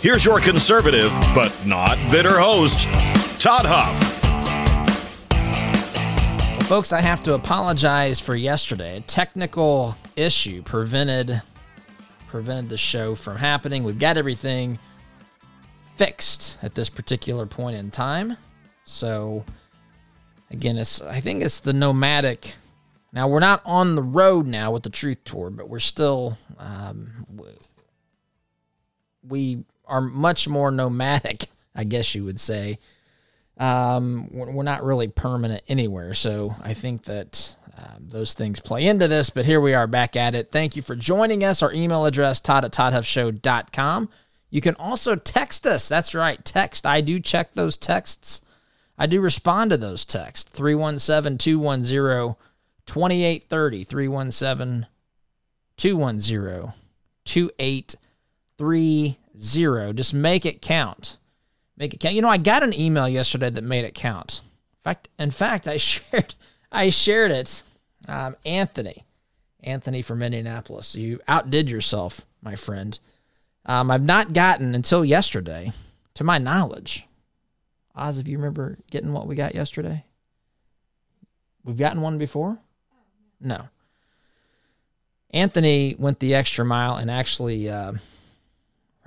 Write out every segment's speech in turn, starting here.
Here's your conservative, but not bitter host, Todd Huff. Well, folks, I have to apologize for yesterday. A technical issue prevented prevented the show from happening. We've got everything fixed at this particular point in time. So again, it's I think it's the nomadic. Now we're not on the road now with the Truth Tour, but we're still um, we are much more nomadic, I guess you would say. Um, we're not really permanent anywhere, so I think that um, those things play into this. But here we are back at it. Thank you for joining us. Our email address, todd at toddhuffshow.com. You can also text us. That's right, text. I do check those texts. I do respond to those texts. 317 210 2830. 317 210 2830 zero. Just make it count. Make it count. You know, I got an email yesterday that made it count. In fact, in fact, I shared I shared it. Um, Anthony, Anthony from Indianapolis. You outdid yourself, my friend. Um, I've not gotten until yesterday, to my knowledge. Oz, if you remember getting what we got yesterday, we've gotten one before. No. Anthony went the extra mile and actually. Uh,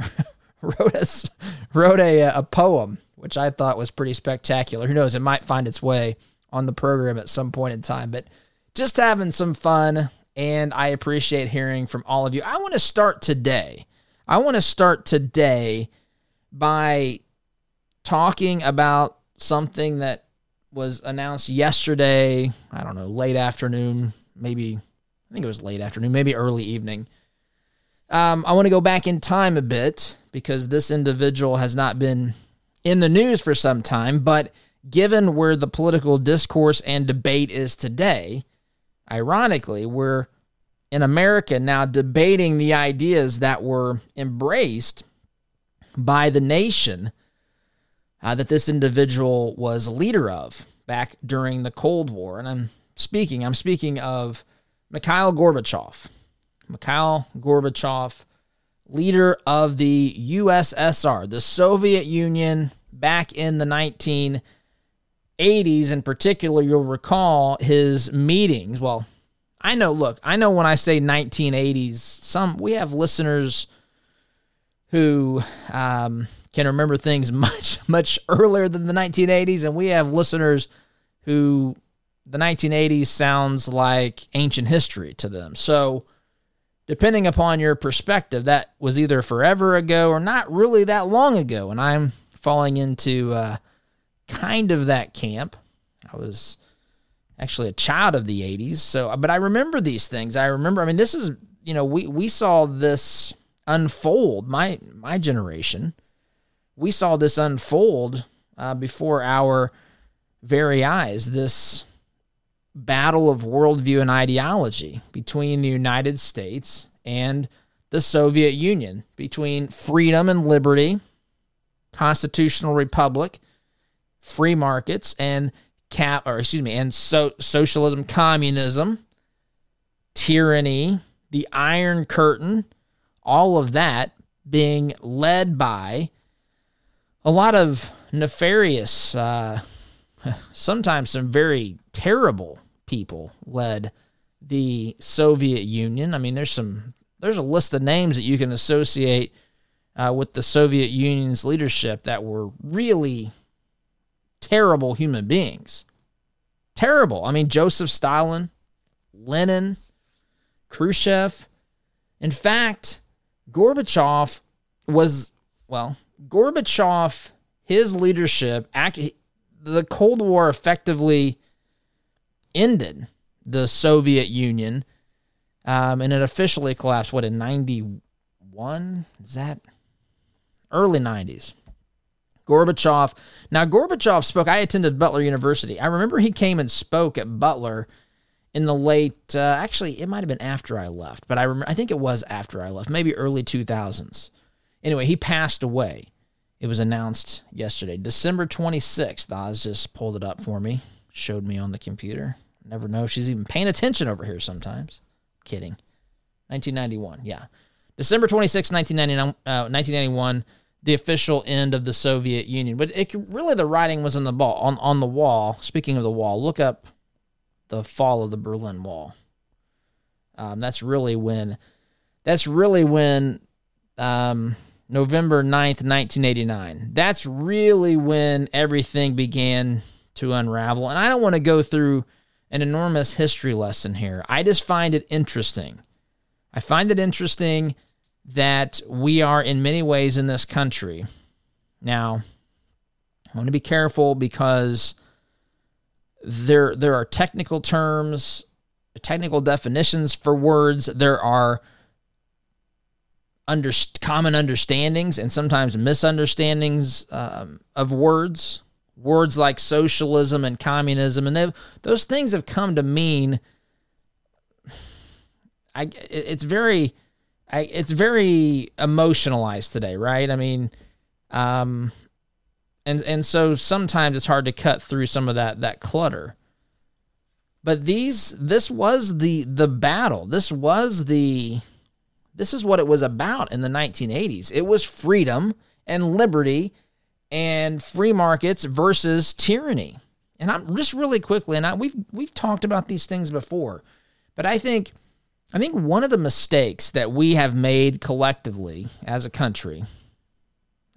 wrote a, wrote a, uh, a poem, which I thought was pretty spectacular. Who knows? It might find its way on the program at some point in time, but just having some fun. And I appreciate hearing from all of you. I want to start today. I want to start today by talking about something that was announced yesterday. I don't know, late afternoon, maybe, I think it was late afternoon, maybe early evening. Um, I want to go back in time a bit because this individual has not been in the news for some time, but given where the political discourse and debate is today, ironically, we're in America now debating the ideas that were embraced by the nation uh, that this individual was leader of back during the Cold War. And I'm speaking, I'm speaking of Mikhail Gorbachev. Mikhail Gorbachev, leader of the USSR, the Soviet Union, back in the 1980s. In particular, you'll recall his meetings. Well, I know, look, I know when I say 1980s, some we have listeners who um, can remember things much, much earlier than the 1980s, and we have listeners who the 1980s sounds like ancient history to them. So, depending upon your perspective, that was either forever ago or not really that long ago. And I'm falling into uh, kind of that camp. I was actually a child of the 80s. So, but I remember these things. I remember, I mean, this is, you know, we, we saw this unfold, my, my generation. We saw this unfold uh, before our very eyes. This battle of worldview and ideology between the United States and the Soviet Union, between freedom and liberty, constitutional republic, free markets, and cap or excuse me, and so socialism, communism, tyranny, the Iron Curtain, all of that being led by a lot of nefarious, uh, sometimes some very terrible people led the Soviet Union. I mean, there's some there's a list of names that you can associate uh, with the Soviet Union's leadership that were really terrible human beings. Terrible. I mean, Joseph Stalin, Lenin, Khrushchev. In fact, Gorbachev was well, Gorbachev, his leadership, the Cold War effectively ended the Soviet Union, um, and it officially collapsed. What in '91? Is that early '90s? Gorbachev. Now, Gorbachev spoke. I attended Butler University. I remember he came and spoke at Butler in the late. Uh, actually, it might have been after I left, but I remember. I think it was after I left, maybe early two thousands. Anyway, he passed away. It was announced yesterday, December twenty sixth. Oz just pulled it up for me, showed me on the computer. Never know she's even paying attention over here sometimes. Kidding. 1991, yeah. December 26, 1999, uh, 1991 the official end of the Soviet Union. But it really the writing was on the ball on, on the wall. Speaking of the wall, look up the fall of the Berlin Wall. Um, that's really when that's really when um, November 9th, 1989. That's really when everything began to unravel. And I don't want to go through an enormous history lesson here. I just find it interesting. I find it interesting that we are in many ways in this country. Now, I want to be careful because there there are technical terms, technical definitions for words. There are under, common understandings and sometimes misunderstandings um, of words. Words like socialism and communism, and those things have come to mean. I, it's very I, it's very emotionalized today, right? I mean, um, and and so sometimes it's hard to cut through some of that that clutter. But these, this was the the battle. This was the, this is what it was about in the 1980s. It was freedom and liberty, and free markets versus tyranny. And I'm just really quickly, and I, we've we've talked about these things before, but I think I think one of the mistakes that we have made collectively as a country,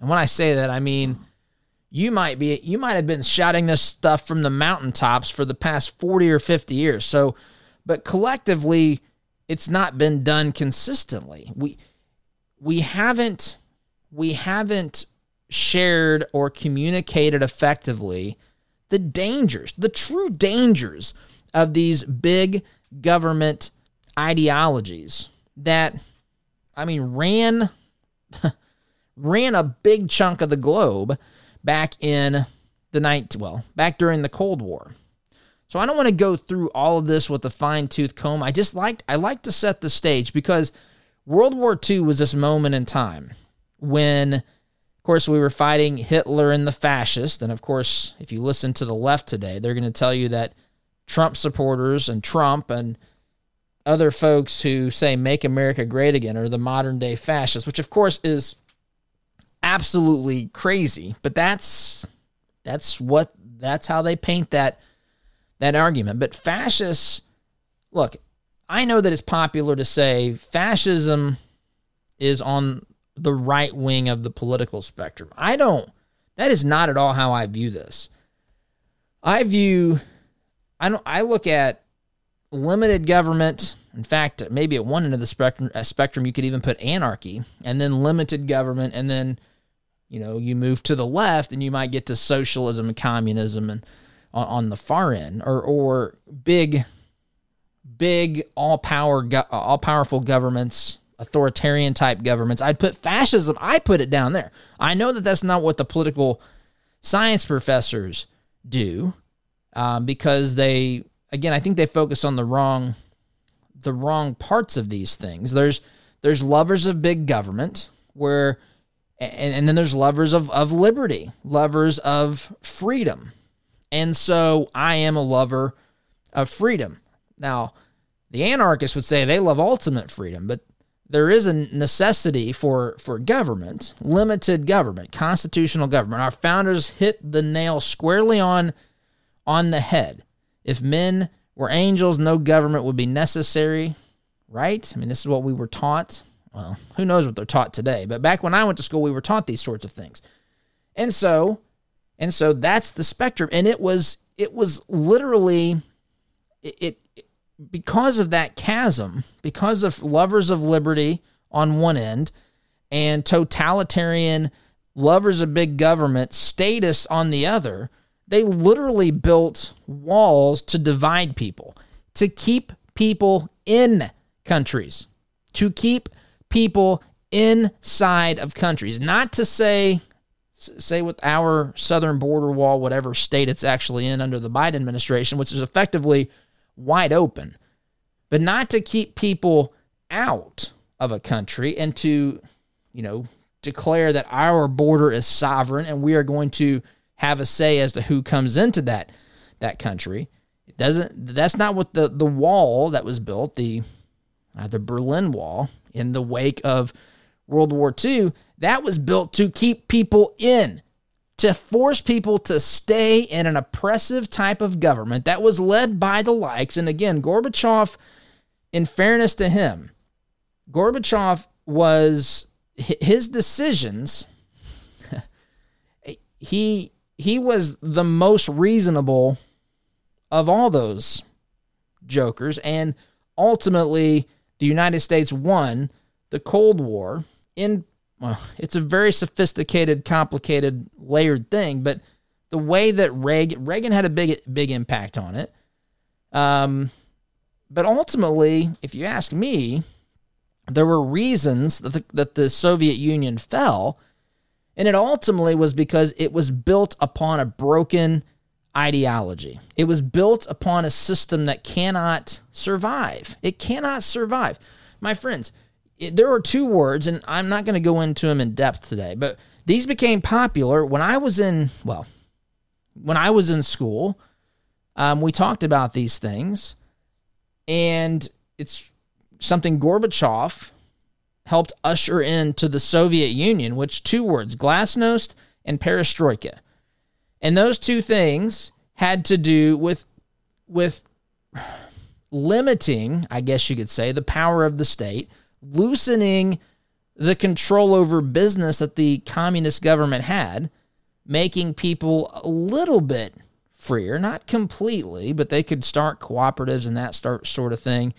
and when I say that, I mean you might be you might have been shouting this stuff from the mountaintops for the past 40 or 50 years. So, but collectively it's not been done consistently. We we haven't we haven't shared or communicated effectively the dangers, the true dangers of these big government ideologies that, I mean, ran ran a big chunk of the globe back in the night, well, back during the Cold War. So I don't want to go through all of this with a fine tooth comb. I just liked I like to set the stage because World War II was this moment in time when, course, we were fighting Hitler and the fascists. And of course, if you listen to the left today, they're going to tell you that Trump supporters and Trump and other folks who say make America great again are the modern day fascists, which of course is absolutely crazy, but that's that's what that's how they paint that that argument. But fascists look, I know that it's popular to say fascism is on the right wing of the political spectrum. I don't that is not at all how I view this. I view I don't I look at limited government. In fact, maybe at one end of the spectrum, uh, spectrum, you could even put anarchy, and then limited government, and then you know you move to the left, and you might get to socialism and communism, and on, on the far end, or or big, big all power, all powerful governments, authoritarian type governments. I'd put fascism. I put it down there. I know that that's not what the political science professors do, um, because they again, I think they focus on the wrong the wrong parts of these things. There's there's lovers of big government where and, and then there's lovers of, of liberty, lovers of freedom. And so I am a lover of freedom. Now, the anarchists would say they love ultimate freedom, but there is a necessity for, for government, limited government, constitutional government. Our founders hit the nail squarely on, on the head. If men were angels, no government would be necessary, right? I mean, this is what we were taught. Well, who knows what they're taught today, but back when I went to school, we were taught these sorts of things. And so, and so that's the spectrum and it was it was literally it, it because of that chasm, because of lovers of liberty on one end and totalitarian lovers of big government status on the other, they literally built walls to divide people, to keep people in countries, to keep people inside of countries. Not to say say with our southern border wall, whatever state it's actually in under the Biden administration, which is effectively wide open, but not to keep people out of a country and to, you know, declare that our border is sovereign and we are going to have a say as to who comes into that that country. It doesn't that's not what the the wall that was built, the uh, the Berlin Wall in the wake of World War II, that was built to keep people in, to force people to stay in an oppressive type of government that was led by the likes. And again, Gorbachev, in fairness to him, Gorbachev was his decisions. he he was the most reasonable of all those jokers, and ultimately the United States won the Cold War in well, it's a very sophisticated, complicated, layered thing, but the way that Reagan Reagan had a big big impact on it. Um, but ultimately, if you ask me, there were reasons that the, that the Soviet Union fell, and it ultimately was because it was built upon a broken ideology. It was built upon a system that cannot survive. It cannot survive. My friends, there are two words, and I'm not going to go into them in depth today, but these became popular when I was in, well, when I was in school. Um, we talked about these things, and it's something Gorbachev helped usher into the Soviet Union, which two words, glasnost and perestroika. And those two things had to do with with limiting, I guess you could say, the power of the state, loosening the control over business that the communist government had, making people a little bit freer, not completely, but they could start cooperatives and that start sort of thing.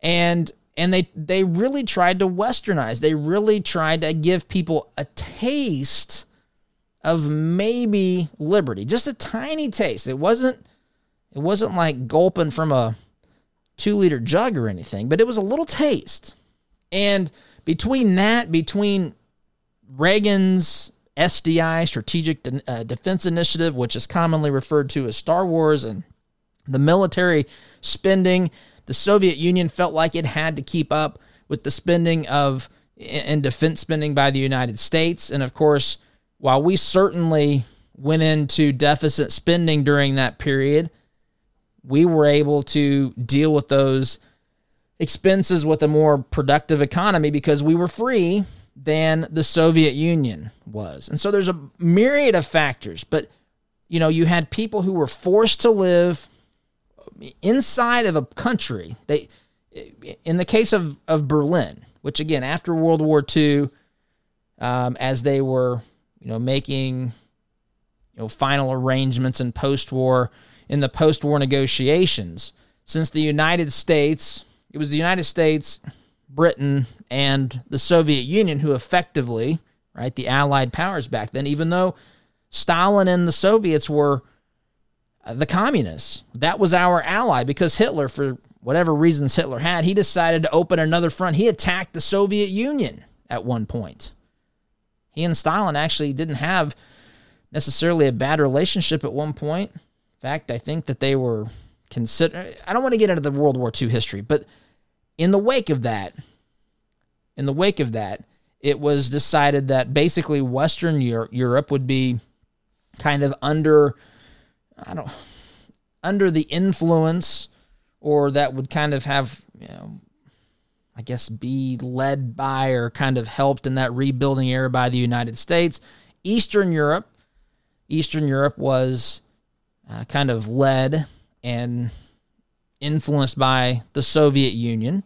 And and they they really tried to westernize. They really tried to give people a taste of maybe liberty, just a tiny taste. It wasn't it wasn't like gulping from a 2 liter jug or anything, but it was a little taste. And between that, between Reagan's SDI, Strategic De- uh, Defense Initiative, which is commonly referred to as Star Wars, and the military spending, the Soviet Union felt like it had to keep up with the spending of and defense spending by the United States. And of course, while we certainly went into deficit spending during that period, we were able to deal with those expenses with a more productive economy because we were free than the Soviet Union was. And so there's a myriad of factors, but you know, you had people who were forced to live inside of a country. They in the case of of Berlin, which again after World War II um, as they were, you know, making you know final arrangements in post-war in the post-war negotiations, since the United States it was the United States, Britain, and the Soviet Union who effectively, right, the Allied powers back then, even though Stalin and the Soviets were uh, the communists, that was our ally because Hitler, for whatever reasons Hitler had, he decided to open another front. He attacked the Soviet Union at one point. He and Stalin actually didn't have necessarily a bad relationship at one point. In fact, I think that they were consider I don't want to get into the World War II history, but in the wake of that, in the wake of that, it was decided that basically Western Europe would be kind of under, I don't, under the influence, or that would kind of have, you know, I guess, be led by or kind of helped in that rebuilding era by the United States. Eastern Europe, Eastern Europe was uh, kind of led and influenced by the Soviet Union.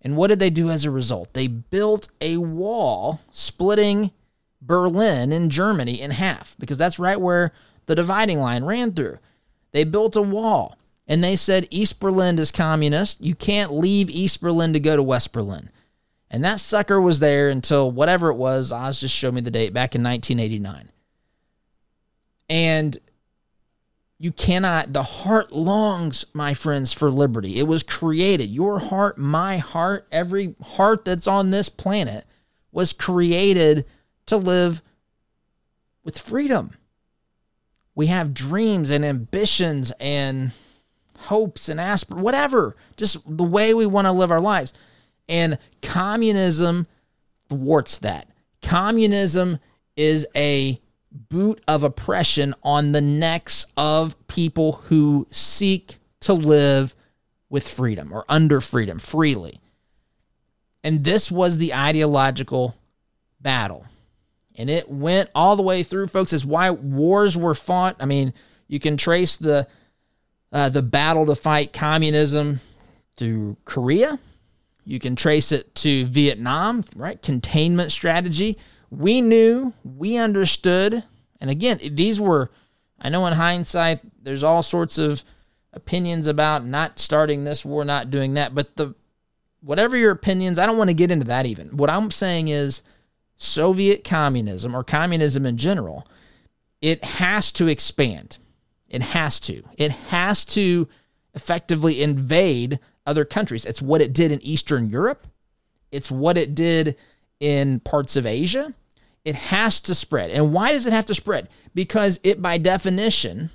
And what did they do as a result? They built a wall splitting Berlin in Germany in half because that's right where the dividing line ran through. They built a wall and they said East Berlin is communist. You can't leave East Berlin to go to West Berlin. And that sucker was there until whatever it was. Oz just showed me the date back in 1989. And you cannot, the heart longs, my friends, for liberty. It was created. Your heart, my heart, every heart that's on this planet was created to live with freedom. We have dreams and ambitions and hopes and aspir whatever, just the way we want to live our lives. And communism thwarts that. Communism is a boot of oppression on the necks of people who seek to live with freedom or under freedom freely. And this was the ideological battle. And it went all the way through, folks. Is why wars were fought. I mean, you can trace the uh, the battle to fight communism through Korea. You can trace it to Vietnam, right? Containment strategy. We knew, we understood, and again, these were. I know in hindsight, there's all sorts of opinions about not starting this war, not doing that, but the whatever your opinions, I don't want to get into that even. What I'm saying is Soviet communism or communism in general, it has to expand. It has to. It has to effectively invade other countries. It's what it did in Eastern Europe. It's what it did in parts of Asia. It has to spread. And why does it have to spread? Because it by definition,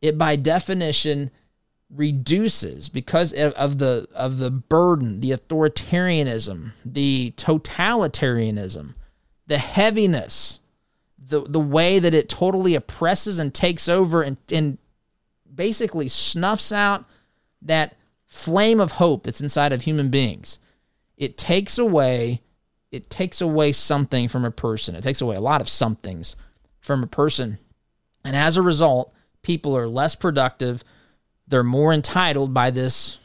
it by definition reduces because of the of the burden, the authoritarianism, the totalitarianism the heaviness, the the way that it totally oppresses and takes over and, and basically snuffs out that flame of hope that's inside of human beings. It takes away it takes away something from a person. It takes away a lot of somethings from a person. And as a result, people are less productive. They're more entitled by this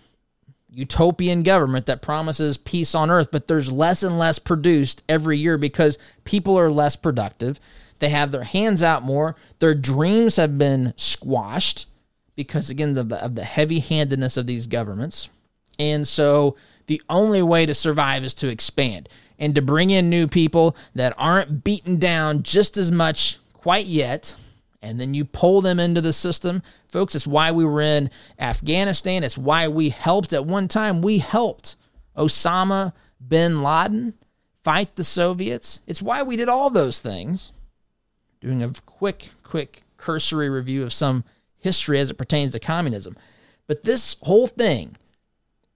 utopian government that promises peace on earth, but there's less and less produced every year because people are less productive. They have their hands out more. Their dreams have been squashed because, again, of the, of the heavy handedness of these governments. And so the only way to survive is to expand and to bring in new people that aren't beaten down just as much quite yet and then you pull them into the system. Folks, it's why we were in Afghanistan. It's why we helped at one time. We helped Osama bin Laden fight the Soviets. It's why we did all those things. Doing a quick, quick cursory review of some history as it pertains to communism. But this whole thing,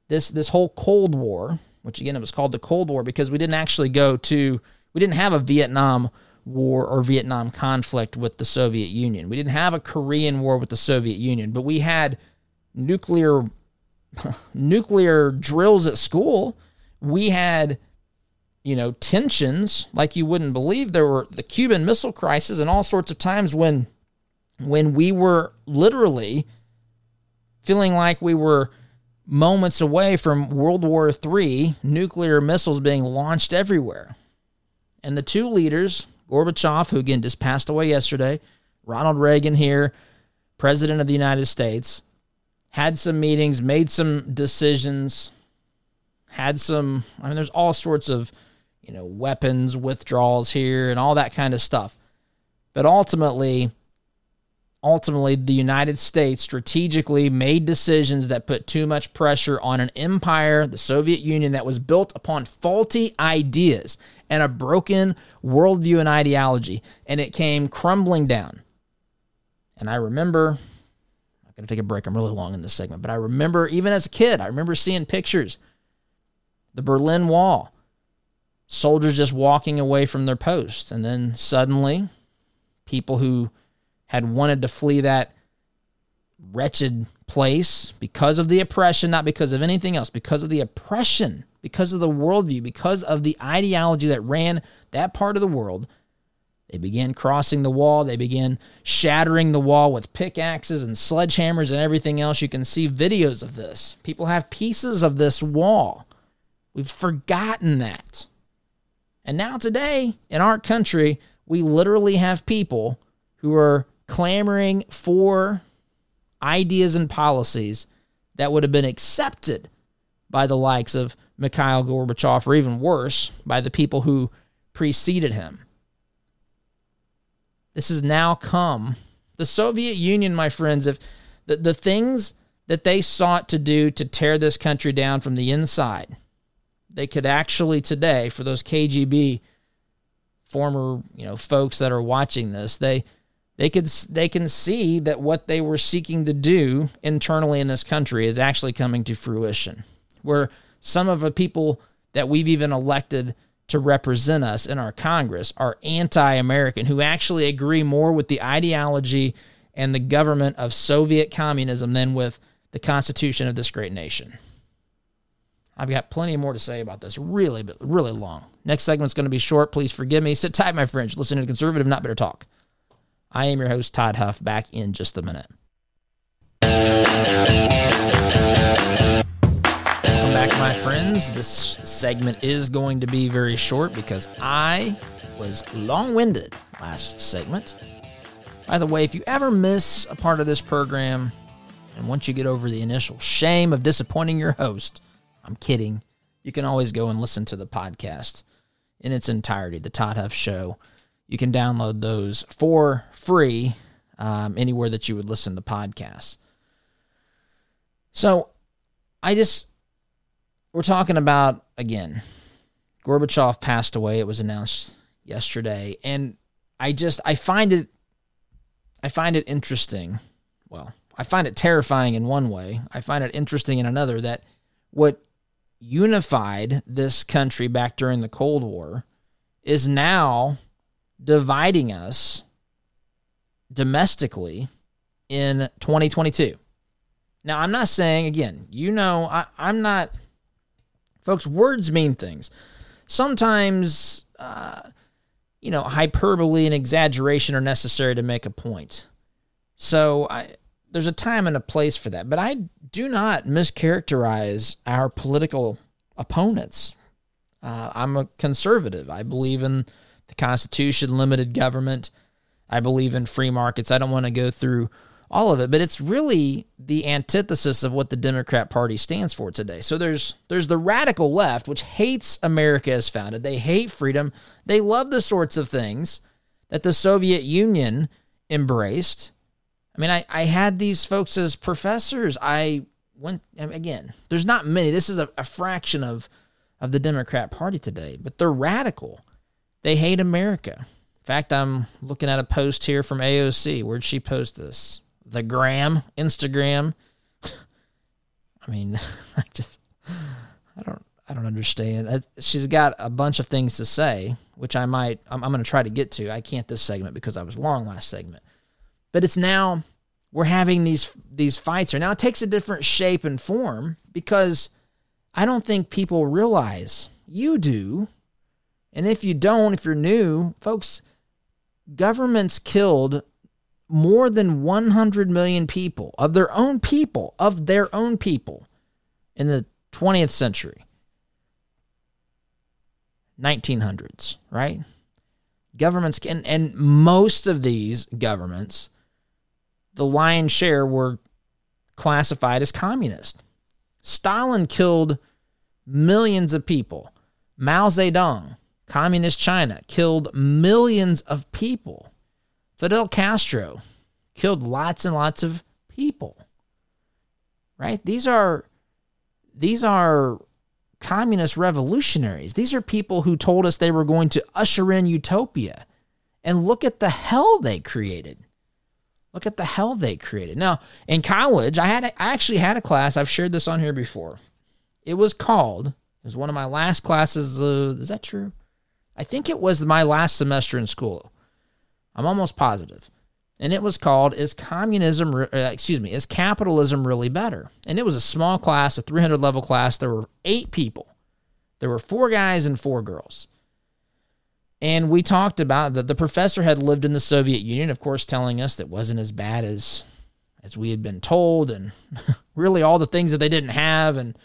this this whole Cold War, which again it was called the Cold War because we didn't actually go to we didn't have a Vietnam war or Vietnam conflict with the Soviet Union. We didn't have a Korean war with the Soviet Union, but we had nuclear nuclear drills at school. We had you know tensions like you wouldn't believe there were the Cuban Missile Crisis and all sorts of times when when we were literally feeling like we were moments away from World War III, nuclear missiles being launched everywhere. And the two leaders, Gorbachev, who again just passed away yesterday, Ronald Reagan here, President of the United States, had some meetings, made some decisions, had some, I mean, there's all sorts of, you know, weapons withdrawals here and all that kind of stuff. But ultimately, ultimately the United States strategically made decisions that put too much pressure on an empire, the Soviet Union, that was built upon faulty ideas and a broken worldview and ideology, and it came crumbling down. And I remember, I'm going to take a break. I'm really long in this segment, but I remember, even as a kid, I remember seeing pictures. The Berlin Wall, soldiers just walking away from their posts, and then suddenly, people who had wanted to flee that wretched place because of the oppression, not because of anything else, because of the oppression because of the worldview, because of the ideology that ran that part of the world. They began crossing the wall. They began shattering the wall with pickaxes and sledgehammers and everything else. You can see videos of this. People have pieces of this wall. We've forgotten that. And now, today, in our country, we literally have people who are clamoring for ideas and policies that would have been accepted by the likes of Mikhail Gorbachev, or even worse, by the people who preceded him. This has now come. The Soviet Union, my friends, if the, the things that they sought to do to tear this country down from the inside, they could actually today, for those KGB former, you know, folks that are watching this, they they could they can see that what they were seeking to do internally in this country is actually coming to fruition. Where some of the people that we've even elected to represent us in our Congress are anti-American who actually agree more with the ideology and the government of Soviet communism than with the constitution of this great nation. I've got plenty more to say about this, really, really long. Next segment's going to be short. Please forgive me. Sit tight, my friends. Listen to conservative, not better talk. I am your host, Todd Huff, back in just a minute. Welcome back, my friends. This segment is going to be very short because I was long winded last segment. By the way, if you ever miss a part of this program, and once you get over the initial shame of disappointing your host, I'm kidding. You can always go and listen to the podcast in its entirety, the Todd Huff Show. You can download those for free um, anywhere that you would listen to podcasts. So I just, we're talking about, again, Gorbachev passed away. It was announced yesterday. And I just, I find it, I find it interesting. Well, I find it terrifying in one way. I find it interesting in another that what unified this country back during the Cold War is now dividing us domestically in 2022. Now, I'm not saying, again, you know, I, am not, folks, words mean things. Sometimes, uh, you know, hyperbole and exaggeration are necessary to make a point. So I, there's a time and a place for that. But I do not mischaracterize our political opponents. Uh, I'm a conservative. I believe in the Constitution, limited government. I believe in free markets. I don't want to go through all of it, but it's really the antithesis of what the Democrat Party stands for today. So there's there's the radical left, which hates America as founded. They hate freedom. They love the sorts of things that the Soviet Union embraced. I mean, I, I had these folks as professors. I went again. There's not many. This is a, a fraction of of the Democrat Party today, but they're radical. They hate America. In fact, I'm looking at a post here from AOC. Where'd she post this? The gram, Instagram. I mean, I just, I don't, I don't understand. Uh, she's got a bunch of things to say, which I might, I'm, I'm going to try to get to. I can't this segment because I was long last segment. But it's now we're having these these fights here. Now it takes a different shape and form because I don't think people realize you do. And if you don't, if you're new, folks, governments killed more than 100 million people of their own people, of their own people in the 20th century. 1900s, right? Governments can, and most of these governments the lion's share were classified as communist. Stalin killed millions of people. Mao Zedong, communist China, killed millions of people. Fidel Castro killed lots and lots of people. Right? These are these are communist revolutionaries. These are people who told us they were going to usher in utopia. And look at the hell they created. Look at the hell they created. Now, in college, I had I actually had a class. I've shared this on here before. It was called. It was one of my last classes. Uh, is that true? I think it was my last semester in school. I'm almost positive. And it was called "Is Communism? Uh, excuse me, Is Capitalism Really Better?" And it was a small class, a 300 level class. There were eight people. There were four guys and four girls. And we talked about that the professor had lived in the Soviet Union, of course, telling us that wasn't as bad as as we had been told, and really all the things that they didn't have, and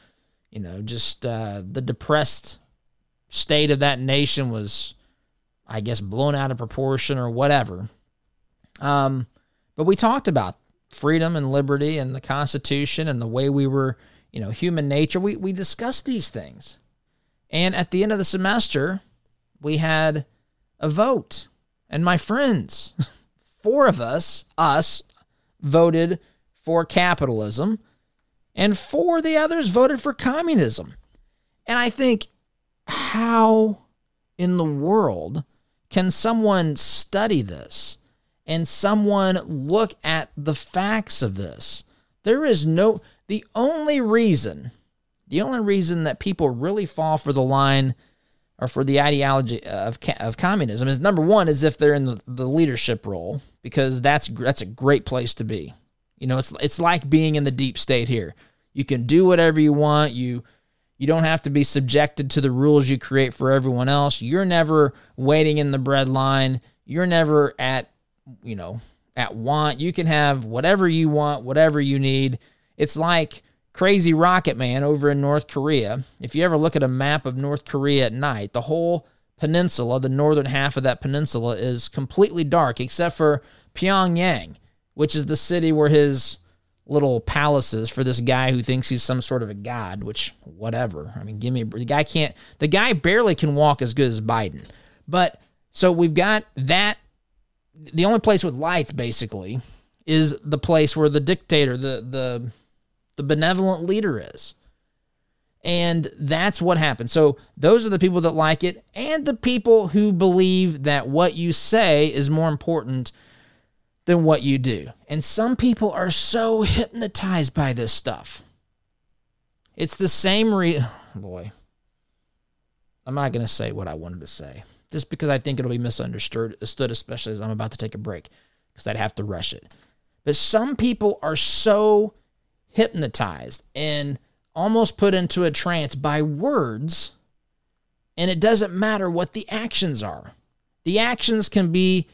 you know, just uh, the depressed state of that nation was, I guess, blown out of proportion or whatever. Um, but we talked about freedom and liberty and the Constitution and the way we were, you know, human nature. We we discussed these things, and at the end of the semester, we had a vote. And my friends, four of us, us, voted for capitalism, and four of the others voted for communism. And I think, how in the world can someone study this and someone look at the facts of this? There is no, the only reason, the only reason that people really fall for the line or for the ideology of, of communism is number one is if they're in the, the leadership role because that's that's a great place to be. You know, it's it's like being in the deep state here. You can do whatever you want. You you don't have to be subjected to the rules you create for everyone else. You're never waiting in the bread line. You're never at, you know, at want. You can have whatever you want, whatever you need. It's like Crazy Rocket Man over in North Korea. If you ever look at a map of North Korea at night, the whole peninsula, the northern half of that peninsula, is completely dark except for Pyongyang, which is the city where his little palaces for this guy who thinks he's some sort of a god, which whatever. I mean, give me the guy can't the guy barely can walk as good as Biden. But so we've got that the only place with lights basically is the place where the dictator, the the the benevolent leader is. And that's what happened. So those are the people that like it and the people who believe that what you say is more important than what you do. And some people are so hypnotized by this stuff. It's the same re boy. I'm not going to say what I wanted to say just because I think it'll be misunderstood, especially as I'm about to take a break because I'd have to rush it. But some people are so hypnotized and almost put into a trance by words, and it doesn't matter what the actions are. The actions can be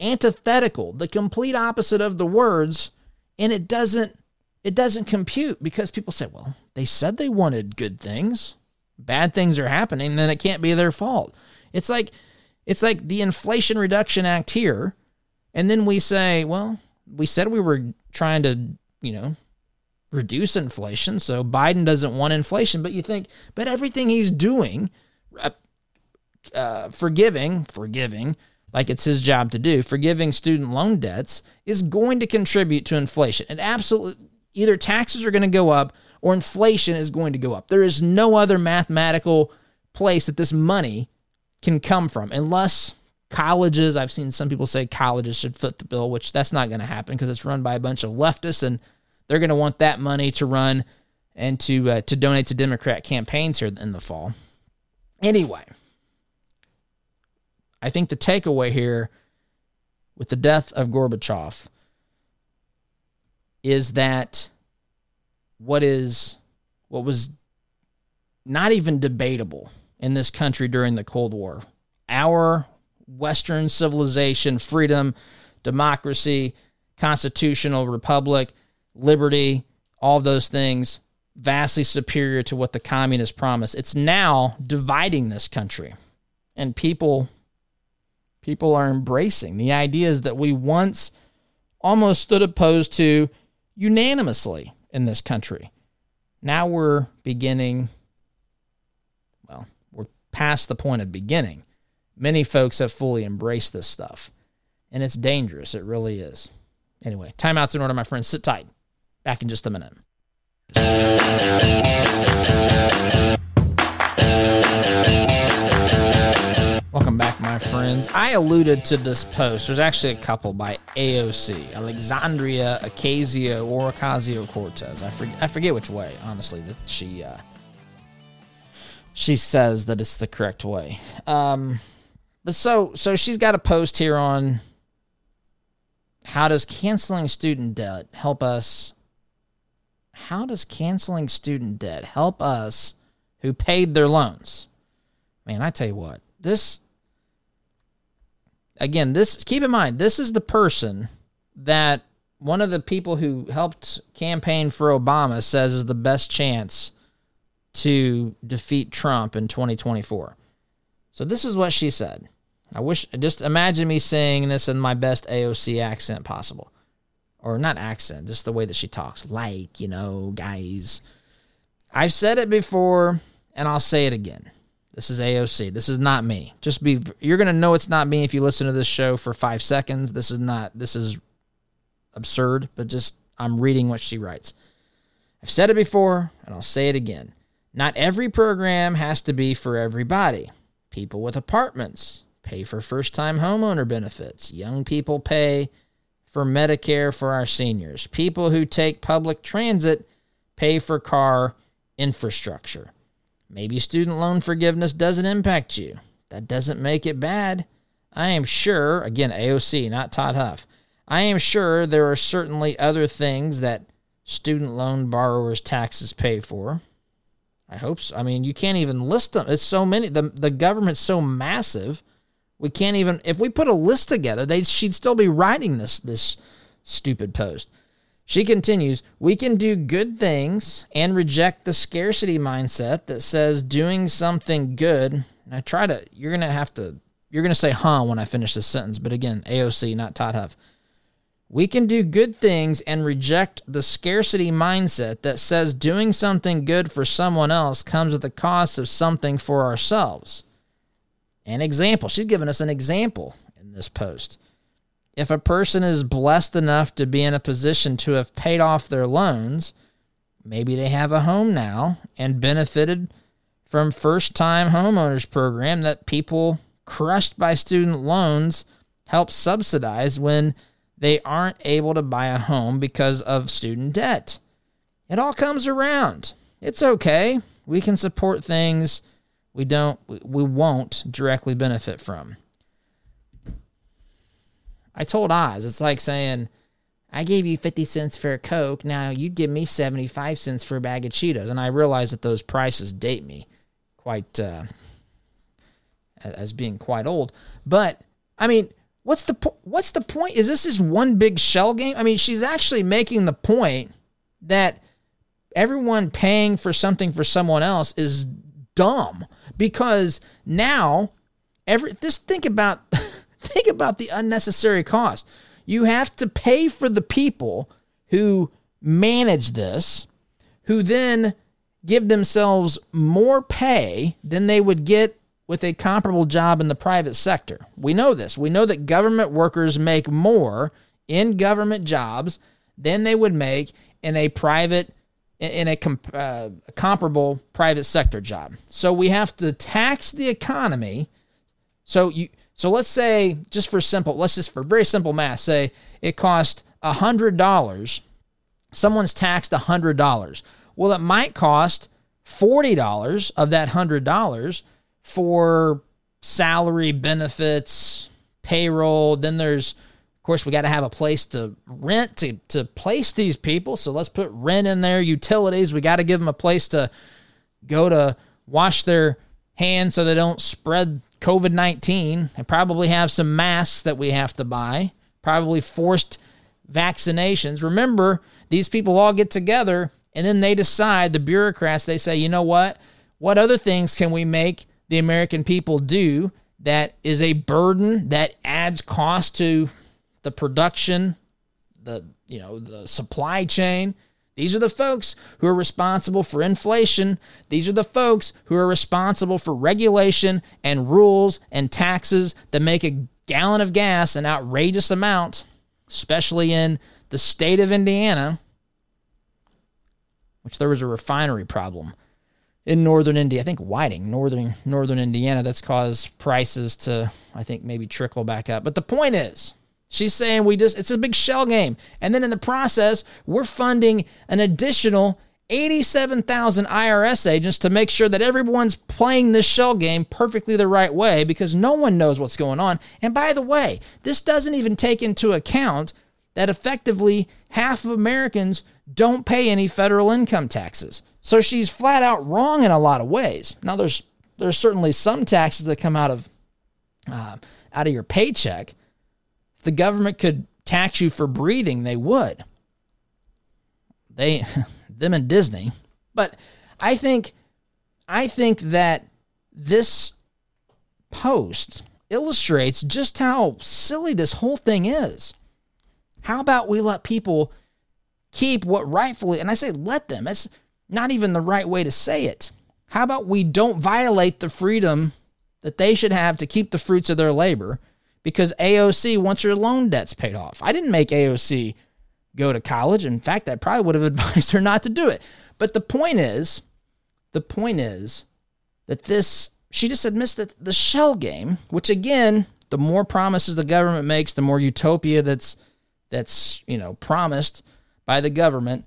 antithetical, the complete opposite of the words, and it doesn't it doesn't compute because people say, well, they said they wanted good things. Bad things are happening, then it can't be their fault. It's like it's like the Inflation Reduction Act here, and then we say, well, we said we were trying to, you know, reduce inflation, so Biden doesn't want inflation, but you think, but everything he's doing, uh, uh, forgiving, forgiving like it's his job to do, forgiving student loan debts is going to contribute to inflation. And absolutely, either taxes are going to go up or inflation is going to go up. There is no other mathematical place that this money can come from unless colleges, I've seen some people say colleges should foot the bill, which that's not going to happen because it's run by a bunch of leftists and they're going to want that money to run and to uh, to donate to Democrat campaigns here in the fall. Anyway, I think the takeaway here with the death of Gorbachev is that what is what was not even debatable in this country during the Cold War. Our Western civilization, freedom, democracy, constitutional republic, liberty, all those things, vastly superior to what the communists promised. It's now dividing this country. And people people are embracing. The ideas that we once almost stood opposed to unanimously in this country. Now we're beginning, well, we're past the point of beginning. Many folks have fully embraced this stuff, and it's dangerous. It really is. Anyway, timeouts in order, my friends. Sit tight. Back in just a minute. Welcome back, my friends. I alluded to this post. There's actually a couple by AOC, Alexandria Ocasio or Ocasio Cortez. I, forget, I forget which way, honestly, that she uh, she says that it's the correct way. Um, but so so she's got a post here on how does canceling student debt help us? How does canceling student debt help us who paid their loans? Man, I tell you what this again, this keep in mind, this is the person that one of the people who helped campaign for Obama says is the best chance to defeat Trump in 2024. So this is what she said. I wish just imagine me saying this in my best AOC accent possible. Or not accent, just the way that she talks. Like, you know, guys. I've said it before and I'll say it again. This is AOC. This is not me. Just be you're going to know it's not me if you listen to this show for 5 seconds. This is not this is absurd, but just I'm reading what she writes. I've said it before and I'll say it again. Not every program has to be for everybody. People with apartments, pay for first time homeowner benefits. Young people pay for Medicare for our seniors. People who take public transit pay for car infrastructure. Maybe student loan forgiveness doesn't impact you. That doesn't make it bad. I am sure, again, AOC, not Todd Huff, I am sure there are certainly other things that student loan borrowers' taxes pay for. I hope so. I mean, you can't even list them. It's so many. The, the government's so massive. We can't even, if we put a list together, they, she'd still be writing this, this stupid post. She continues, we can do good things and reject the scarcity mindset that says doing something good. And I try to, you're going to have to, you're going to say, huh, when I finish this sentence. But again, AOC, not Todd Huff. We can do good things and reject the scarcity mindset that says doing something good for someone else comes at the cost of something for ourselves. An example. She's given us an example in this post. If a person is blessed enough to be in a position to have paid off their loans, maybe they have a home now and benefited from first time homeowners program that people crushed by student loans help subsidize when they aren't able to buy a home because of student debt. It all comes around. It's okay. We can support things we don't we won't directly benefit from. I told Oz, it's like saying, I gave you 50 cents for a Coke. Now you give me 75 cents for a bag of Cheetos. And I realize that those prices date me quite, uh, as being quite old. But, I mean, what's the, po- what's the point? Is this just one big shell game? I mean, she's actually making the point that everyone paying for something for someone else is dumb because now every, just think about, Think about the unnecessary cost. You have to pay for the people who manage this, who then give themselves more pay than they would get with a comparable job in the private sector. We know this. We know that government workers make more in government jobs than they would make in a private in a, comp- uh, a comparable private sector job. So we have to tax the economy. So you so let's say, just for simple, let's just for very simple math, say it cost $100. Someone's taxed $100. Well, it might cost $40 of that $100 for salary, benefits, payroll. Then there's, of course, we got to have a place to rent to, to place these people. So let's put rent in there, utilities. We got to give them a place to go to wash their hands so they don't spread COVID 19 and probably have some masks that we have to buy, probably forced vaccinations. Remember, these people all get together and then they decide, the bureaucrats, they say, you know what? What other things can we make the American people do that is a burden that adds cost to the production, the you know, the supply chain? These are the folks who are responsible for inflation. These are the folks who are responsible for regulation and rules and taxes that make a gallon of gas an outrageous amount, especially in the state of Indiana, which there was a refinery problem in northern India. I think Whiting, northern northern Indiana, that's caused prices to I think maybe trickle back up. But the point is, She's saying we just it's a big shell game. And then in the process, we're funding an additional 87,000 IRS agents to make sure that everyone's playing this shell game perfectly the right way because no one knows what's going on. And by the way, this doesn't even take into account that effectively half of Americans don't pay any federal income taxes. So she's flat out wrong in a lot of ways. Now there's there's certainly some taxes that come out of uh, out of your paycheck, if the government could tax you for breathing, they would. They, them and Disney. But I think, I think that this post illustrates just how silly this whole thing is. How about we let people keep what rightfully, and I say let them, it's not even the right way to say it. How about we don't violate the freedom that they should have to keep the fruits of their labor because AOC wants her loan debts paid off. I didn't make AOC go to college. In fact, I probably would have advised her not to do it. But the point is, the point is that this she just admits that the shell game, which again, the more promises the government makes, the more utopia that's that's you know promised by the government,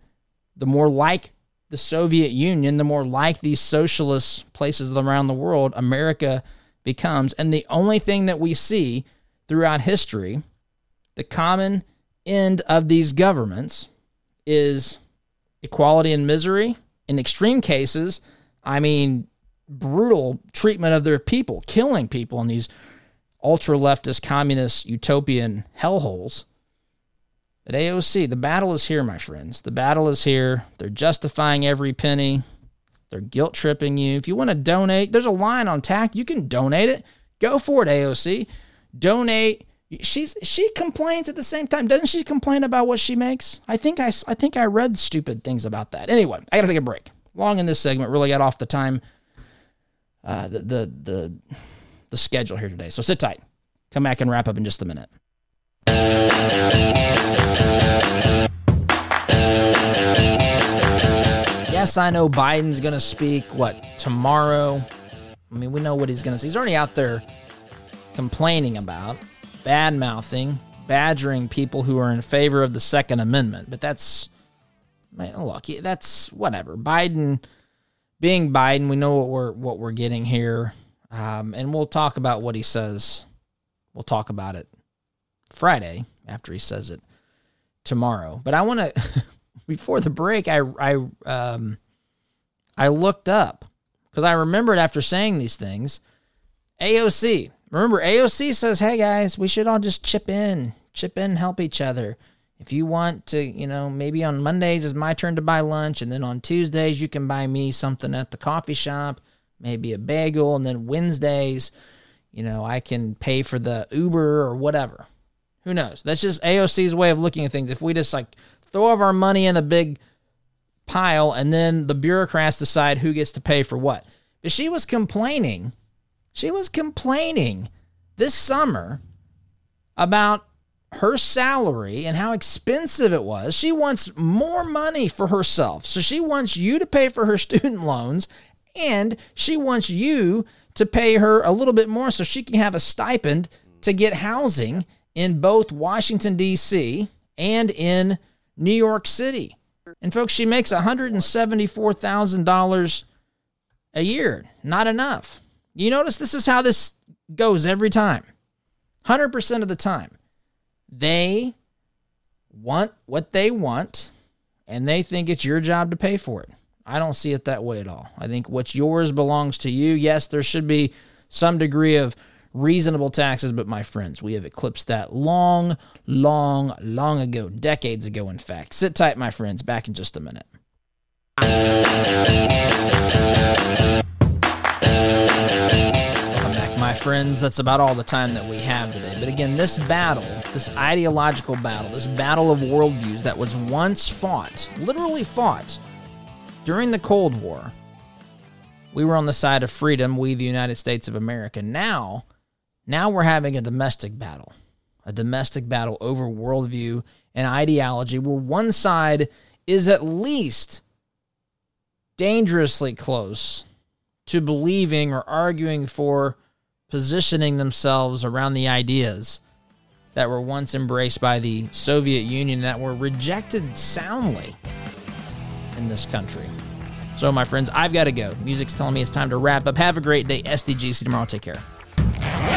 the more like the Soviet Union, the more like these socialist places around the world America becomes. And the only thing that we see throughout history, the common end of these governments is equality and misery. In extreme cases, I mean, brutal treatment of their people, killing people in these ultra leftist, communist, utopian hellholes. At AOC, the battle is here, my friends. The battle is here. They're justifying every penny. They're guilt tripping you. If you want to donate, there's a line on TAC. You can donate it. Go for it, AOC. Donate. She's she complains at the same time. Doesn't she complain about what she makes? I think I I think I read stupid things about that. Anyway, I got to take a break. Long in this segment, really got off the time, uh, the the the the schedule here today. So sit tight. Come back and wrap up in just a minute. Yes, I know Biden's going to speak, what, tomorrow? I mean, we know what he's going to say. He's already out there complaining about, bad mouthing, badgering people who are in favor of the Second Amendment. But that's, look, that's whatever. Biden, being Biden, we know what we're what we're getting here, um, and we'll talk about what he says. We'll talk about it Friday after he says it tomorrow. But I want to before the break, I I um I looked up because I remembered after saying these things. AOC, remember AOC says, "Hey guys, we should all just chip in, chip in, help each other." If you want to, you know, maybe on Mondays is my turn to buy lunch, and then on Tuesdays you can buy me something at the coffee shop, maybe a bagel, and then Wednesdays, you know, I can pay for the Uber or whatever. Who knows? That's just AOC's way of looking at things. If we just like throw all of our money in a big pile and then the bureaucrats decide who gets to pay for what. But she was complaining, she was complaining this summer about her salary and how expensive it was. She wants more money for herself. So she wants you to pay for her student loans and she wants you to pay her a little bit more so she can have a stipend to get housing in both Washington, D.C. and in New York City. And folks, she makes $174,000 a year. Not enough. You notice this is how this goes every time. 100% of the time. They want what they want and they think it's your job to pay for it. I don't see it that way at all. I think what's yours belongs to you. Yes, there should be some degree of reasonable taxes, but my friends, we have eclipsed that long, long, long ago, decades ago, in fact. Sit tight, my friends, back in just a minute. Friends. That's about all the time that we have today. But again, this battle, this ideological battle, this battle of worldviews that was once fought, literally fought, during the Cold War, we were on the side of freedom, we, the United States of America. Now, now we're having a domestic battle, a domestic battle over worldview and ideology where one side is at least dangerously close to believing or arguing for positioning themselves around the ideas that were once embraced by the Soviet Union that were rejected soundly in this country. So, my friends, I've got to go. Music's telling me it's time to wrap up. Have a great day. SDGC tomorrow. Take care.